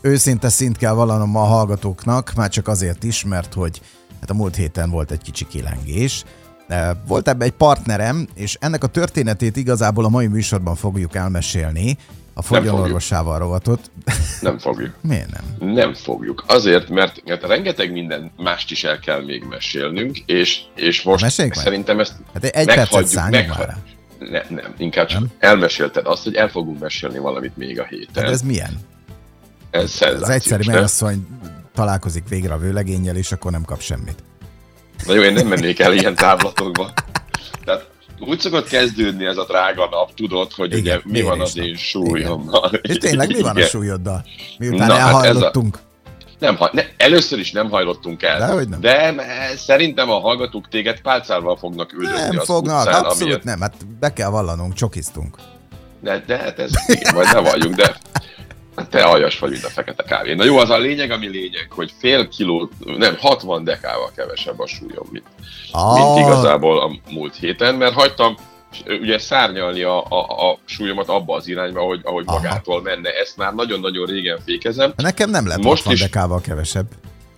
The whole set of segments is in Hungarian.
őszinte szint kell vallanom a hallgatóknak, már csak azért is, mert hogy hát a múlt héten volt egy kicsi kilengés. Volt ebbe egy partnerem, és ennek a történetét igazából a mai műsorban fogjuk elmesélni, a fogyanorvosával rovatot. Nem fogjuk. Miért nem? Nem fogjuk. Azért, mert, mert rengeteg minden mást is el kell még mesélnünk, és, és most Meséljük szerintem meg. ezt hát egy meghagyjuk. Meghagy... Ne, nem, inkább csak nem? elmesélted azt, hogy el fogunk mesélni valamit még a héten. Hát ez milyen? Ez Az egyszerű mennyasszony találkozik végre a vőlegényel, és akkor nem kap semmit. Na jó, én nem mennék el ilyen távlatokba. Tehát úgy szokott kezdődni ez a drága nap, tudod, hogy Igen, ugye mi van az én súlyommal. És tényleg mi van a súlyoddal? Miután Na, elhajlottunk. Hát nem, ne, először is nem hajlottunk el. Dehogy nem. De szerintem a hallgatók téged pálcával fognak üldözni Nem fognak, utcán, abszolút amiért... nem. Hát be kell vallanunk, csokiztunk. De, de hát ez, igen, majd ne vagyunk, de te aljas vagy, mint a fekete kávé. Na jó, az a lényeg, ami lényeg, hogy fél kiló, nem, 60 dekával kevesebb a súlyom, mint, oh. mint igazából a múlt héten, mert hagytam ugye szárnyalni a, a, a súlyomat abba az irányba, ahogy, ahogy magától menne. Ezt már nagyon-nagyon régen fékezem. Nekem nem lett Most 60 is, dekával kevesebb.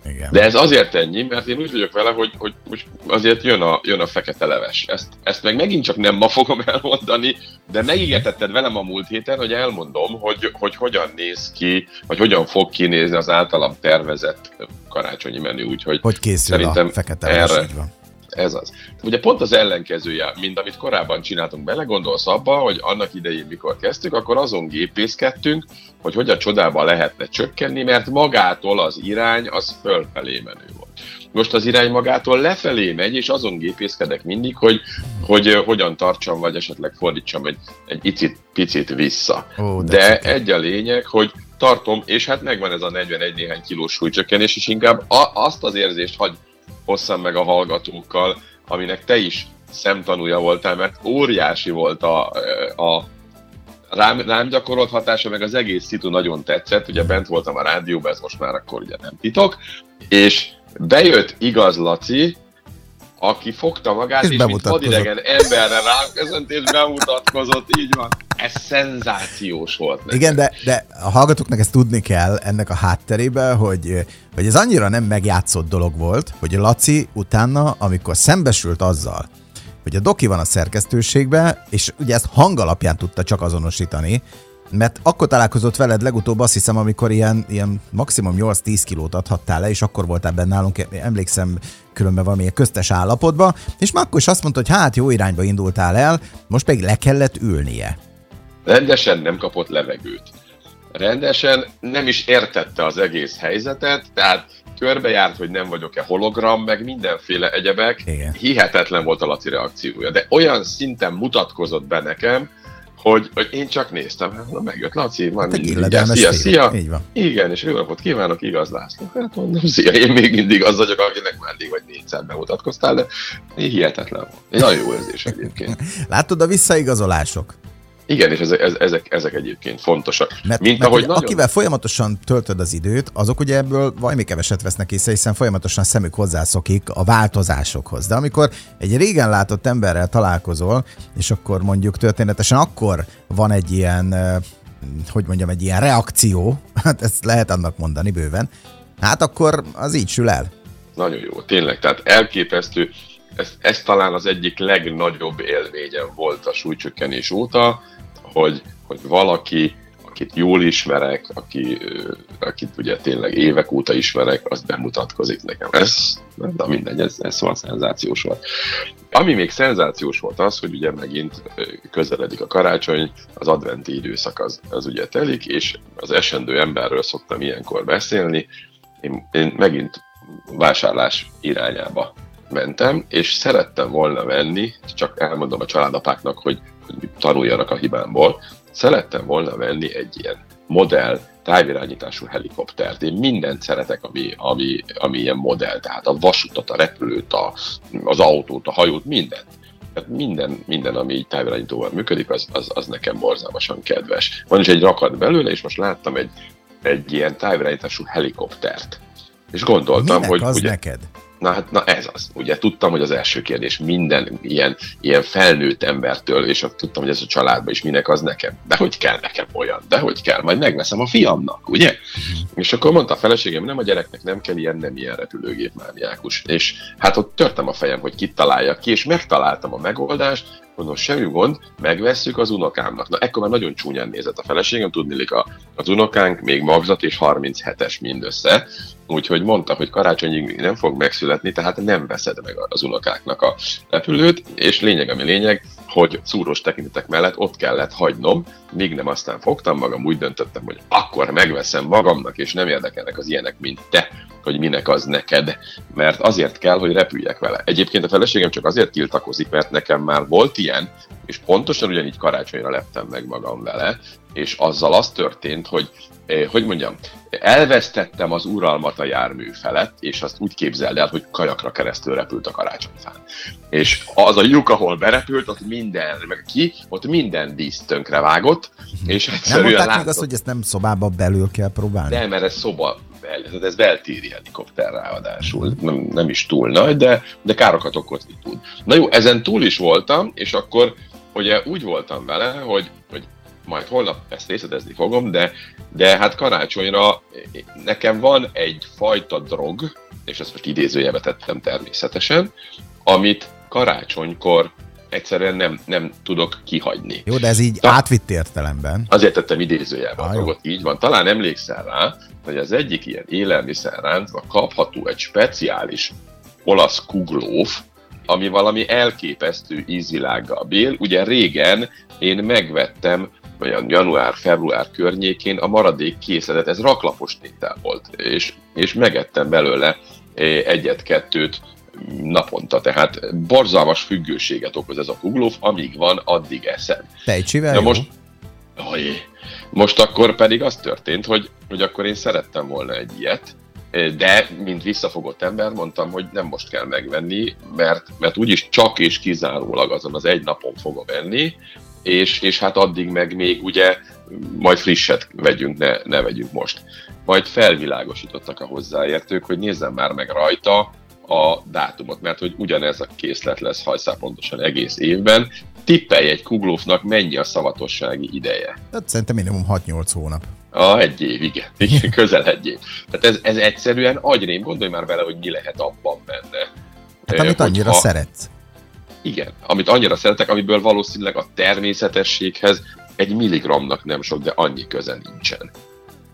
Igen. De ez azért ennyi, mert én úgy vagyok vele, hogy, hogy most azért jön a, jön a fekete leves. Ezt, ezt meg megint csak nem ma fogom elmondani, de megígértetted velem a múlt héten, hogy elmondom, hogy, hogy hogyan néz ki, vagy hogyan fog kinézni az általam tervezett karácsonyi menü, úgyhogy hogy készül szerintem a fekete leves, erre, van. Ez az. Ugye pont az ellenkezője, mint amit korábban csináltunk, belegondolsz abba, hogy annak idején, mikor kezdtük, akkor azon gépészkedtünk, hogy hogy a csodába lehetne csökkenni, mert magától az irány az fölfelé menő volt. Most az irány magától lefelé megy, és azon gépészkedek mindig, hogy, hogy hogyan tartsam, vagy esetleg fordítsam egy, egy icit, picit vissza. Ó, de de egy a lényeg, hogy tartom, és hát megvan ez a 41 néhány kilós súlycsökkenés, és inkább a, azt az érzést hagy hosszam meg a hallgatókkal, aminek te is szemtanúja voltál, mert óriási volt a, a rám, rám gyakorolt hatása, meg az egész szitu nagyon tetszett, ugye bent voltam a rádióban, ez most már akkor ugye nem titok, és bejött igaz Laci, aki fogta magát, és, és mint vadidegen emberre ráköszönt, és bemutatkozott, így van. Ez szenzációs volt. Nekem. Igen, de, de a hallgatóknak ezt tudni kell ennek a hátterébe, hogy, hogy ez annyira nem megjátszott dolog volt, hogy Laci utána, amikor szembesült azzal, hogy a doki van a szerkesztőségben, és ugye ezt hang alapján tudta csak azonosítani, mert akkor találkozott veled legutóbb azt hiszem, amikor ilyen, ilyen maximum 8-10 kilót adhattál le, és akkor voltál benne nálunk, emlékszem különben valamilyen köztes állapotban, és már akkor is azt mondta, hogy hát jó irányba indultál el, most pedig le kellett ülnie. Rendesen nem kapott levegőt. Rendesen nem is értette az egész helyzetet, tehát körbejárt, hogy nem vagyok-e hologram, meg mindenféle egyebek. Igen. Hihetetlen volt a Laci reakciója, de olyan szinten mutatkozott be nekem, hogy, hogy én csak néztem, hát na megjött Laci, van hát mindig, szia, szia. Így van. Igen, és jó napot kívánok, igaz László. Hát mondom, szia, én még mindig az vagyok, akinek már elég vagy négyszer bemutatkoztál, de hihetetlen volt. Nagyon jó érzés egyébként. Látod a visszaigazolások? Igen, és ezek, ezek, ezek egyébként fontosak. Mert, Mint mert ahogy nagyon... akivel folyamatosan töltöd az időt, azok ugye ebből valami keveset vesznek észre, hiszen folyamatosan szemük hozzászokik a változásokhoz. De amikor egy régen látott emberrel találkozol, és akkor mondjuk történetesen akkor van egy ilyen, hogy mondjam, egy ilyen reakció, hát ezt lehet annak mondani bőven, hát akkor az így sül el. Nagyon jó, tényleg, tehát elképesztő, ez, ez talán az egyik legnagyobb élményem volt a súlycsökkenés óta, hogy, hogy valaki, akit jól ismerek, aki, akit ugye tényleg évek óta ismerek, az bemutatkozik nekem. Ez, na mindegy, ez, ez szóval szenzációs volt. Ami még szenzációs volt az, hogy ugye megint közeledik a karácsony, az adventi időszak az, az ugye telik, és az esendő emberről szoktam ilyenkor beszélni. Én, én megint vásárlás irányába mentem, és szerettem volna venni, csak elmondom a családapáknak, hogy tanuljanak a hibámból, szerettem volna venni egy ilyen modell távirányítású helikoptert. Én mindent szeretek, ami, ami, ami ilyen modell, tehát a vasutat, a repülőt, a, az autót, a hajót, mindent. Tehát minden, minden, ami így távirányítóval működik, az, az, az nekem borzalmasan kedves. Van is egy rakat belőle, és most láttam egy, egy ilyen távirányítású helikoptert. És gondoltam, Minek hogy... az ugye, neked? Na hát na ez az. Ugye tudtam, hogy az első kérdés minden ilyen, ilyen felnőtt embertől, és tudtam, hogy ez a családban is minek az nekem. De hogy kell nekem olyan? De hogy kell? Majd megveszem a fiamnak, ugye? És akkor mondta a feleségem, nem a gyereknek nem kell ilyen, nem ilyen repülőgép mániákus. És hát ott törtem a fejem, hogy kit találjak ki, és megtaláltam a megoldást, mondom, semmi gond, megvesszük az unokámnak. Na, ekkor már nagyon csúnyán nézett a feleségem, tudni, a, az unokánk még magzat és 37-es mindössze, úgyhogy mondta, hogy karácsonyig nem fog megszületni, tehát nem veszed meg az unokáknak a repülőt, és lényeg, ami lényeg, hogy szúrós tekintetek mellett ott kellett hagynom, míg nem aztán fogtam magam, úgy döntöttem, hogy akkor megveszem magamnak, és nem érdekelnek az ilyenek, mint te, hogy minek az neked, mert azért kell, hogy repüljek vele. Egyébként a feleségem csak azért tiltakozik, mert nekem már volt ilyen, és pontosan ugyanígy karácsonyra leptem meg magam vele, és azzal az történt, hogy Eh, hogy mondjam, elvesztettem az uralmat a jármű felett, és azt úgy képzeld el, hogy kajakra keresztül repült a karácsonyfán. És az a lyuk, ahol berepült, ott minden, meg ki, ott minden dísz tönkre vágott, és egyszerűen Nem mondták még azt, hogy ezt nem szobába belül kell próbálni? Nem, mert ez szoba, ez beltéri helikopter ráadásul, nem, nem is túl nagy, de, de károkat okozni tud. Na jó, ezen túl is voltam, és akkor ugye úgy voltam vele, hogy, hogy majd holnap ezt részletezni fogom, de, de hát karácsonyra nekem van egy fajta drog, és ezt most idézőjelbe tettem természetesen, amit karácsonykor egyszerűen nem, nem tudok kihagyni. Jó, de ez így Ta- átvitt értelemben. Azért tettem idézőjelbe a drogot, így van. Talán emlékszel rá, hogy az egyik ilyen élelmiszerráncban kapható egy speciális olasz kuglóf, ami valami elképesztő ízilággal bél. Ugye régen én megvettem olyan január-február környékén a maradék készletet, ez raklapos tétel volt, és, és megettem belőle eh, egyet-kettőt naponta, tehát borzalmas függőséget okoz ez a kuglóf, amíg van, addig eszem. Tejcsivel Na most, ojé, most akkor pedig az történt, hogy, hogy akkor én szerettem volna egy ilyet, de, mint visszafogott ember, mondtam, hogy nem most kell megvenni, mert, mert úgyis csak és kizárólag azon az egy napon fogom venni, és, és hát addig meg még ugye majd frisset vegyünk, ne, ne vegyünk most. Majd felvilágosítottak a hozzáértők, hogy nézzem már meg rajta a dátumot, mert hogy ugyanez a készlet lesz hajszál pontosan egész évben. Tippelj egy kuglófnak mennyi a szavatossági ideje. Hát szerintem minimum 6-8 hónap. A egy év, igen. igen közel egy év. Tehát ez, ez egyszerűen agyrém, gondolj már vele, hogy mi lehet abban benne. Hát amit annyira ha, szeretsz. Igen, amit annyira szeretek, amiből valószínűleg a természetességhez egy milligramnak nem sok, de annyi köze nincsen.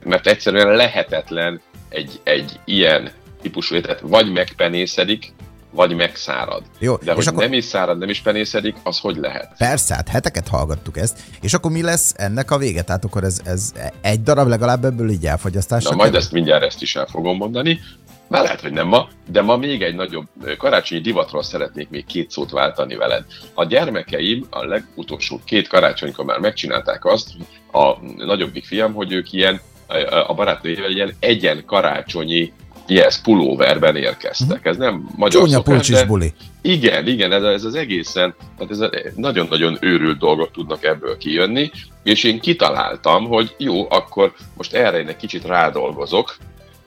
Mert egyszerűen lehetetlen egy, egy ilyen típusú ételt vagy megpenészedik, vagy megszárad. Jó, De hogy akkor... nem is szárad, nem is penészedik, az hogy lehet? Persze, hát heteket hallgattuk ezt, és akkor mi lesz ennek a vége? Tehát akkor ez, ez egy darab legalább ebből így elfogyasztásra? Na, majd ezt mindjárt ezt is el fogom mondani. Már lehet, hogy nem ma, de ma még egy nagyobb karácsonyi divatról szeretnék még két szót váltani veled. A gyermekeim a legutolsó két karácsonykor már megcsinálták azt, a nagyobbik fiam, hogy ők ilyen a barátnőjével ilyen egyen karácsonyi yes, pulóverben érkeztek. Ez nem magyar Csúnya szokás, de buli. Igen, igen, ez, ez az egészen, tehát ez nagyon-nagyon őrült dolgok tudnak ebből kijönni, és én kitaláltam, hogy jó, akkor most erre én egy kicsit rádolgozok,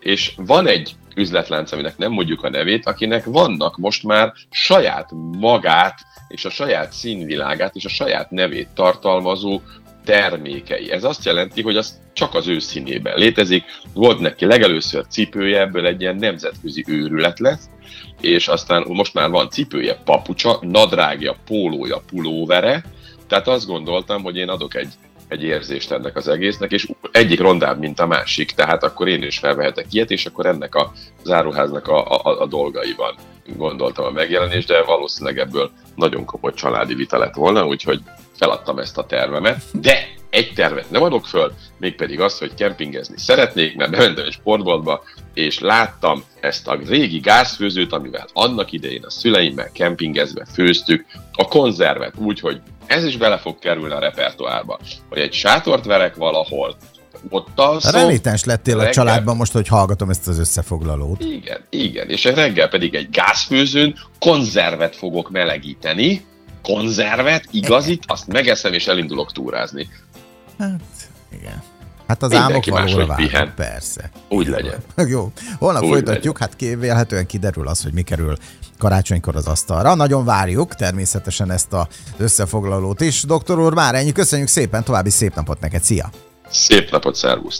és van egy üzletlánc, aminek nem mondjuk a nevét, akinek vannak most már saját magát és a saját színvilágát és a saját nevét tartalmazó termékei. Ez azt jelenti, hogy az csak az ő színében létezik. Volt neki legelőször cipője, ebből egy ilyen nemzetközi őrület lesz, és aztán most már van cipője, papucsa, nadrágja, pólója, pulóvere, tehát azt gondoltam, hogy én adok egy egy érzést ennek az egésznek, és egyik rondább, mint a másik, tehát akkor én is felvehetek ilyet, és akkor ennek a záruháznak a, a, a dolgaiban gondoltam a megjelenés, de valószínűleg ebből nagyon komoly családi vita lett volna, úgyhogy feladtam ezt a tervemet, de egy tervet nem adok föl, mégpedig azt, hogy kempingezni szeretnék, mert bementem egy sportboltba, és láttam ezt a régi gázfőzőt, amivel annak idején a szüleimmel kempingezve főztük a konzervet úgy, hogy ez is bele fog kerülni a repertoárba, hogy egy sátort verek valahol, ott alszom. Renitens lettél reggel, a családban most, hogy hallgatom ezt az összefoglalót. Igen, igen, és reggel pedig egy gázfőzőn konzervet fogok melegíteni, konzervet, igazit, azt megeszem és elindulok túrázni. Hát, igen. Hát az Mindenki álmok valóra válnak, persze. Úgy legyen. Jó, holnap Úgy folytatjuk, hát vélhetően kiderül az, hogy mi kerül karácsonykor az asztalra. Nagyon várjuk természetesen ezt az összefoglalót is. Doktor úr, már ennyi, köszönjük szépen, további szép napot neked, szia! Szép napot, szervusz!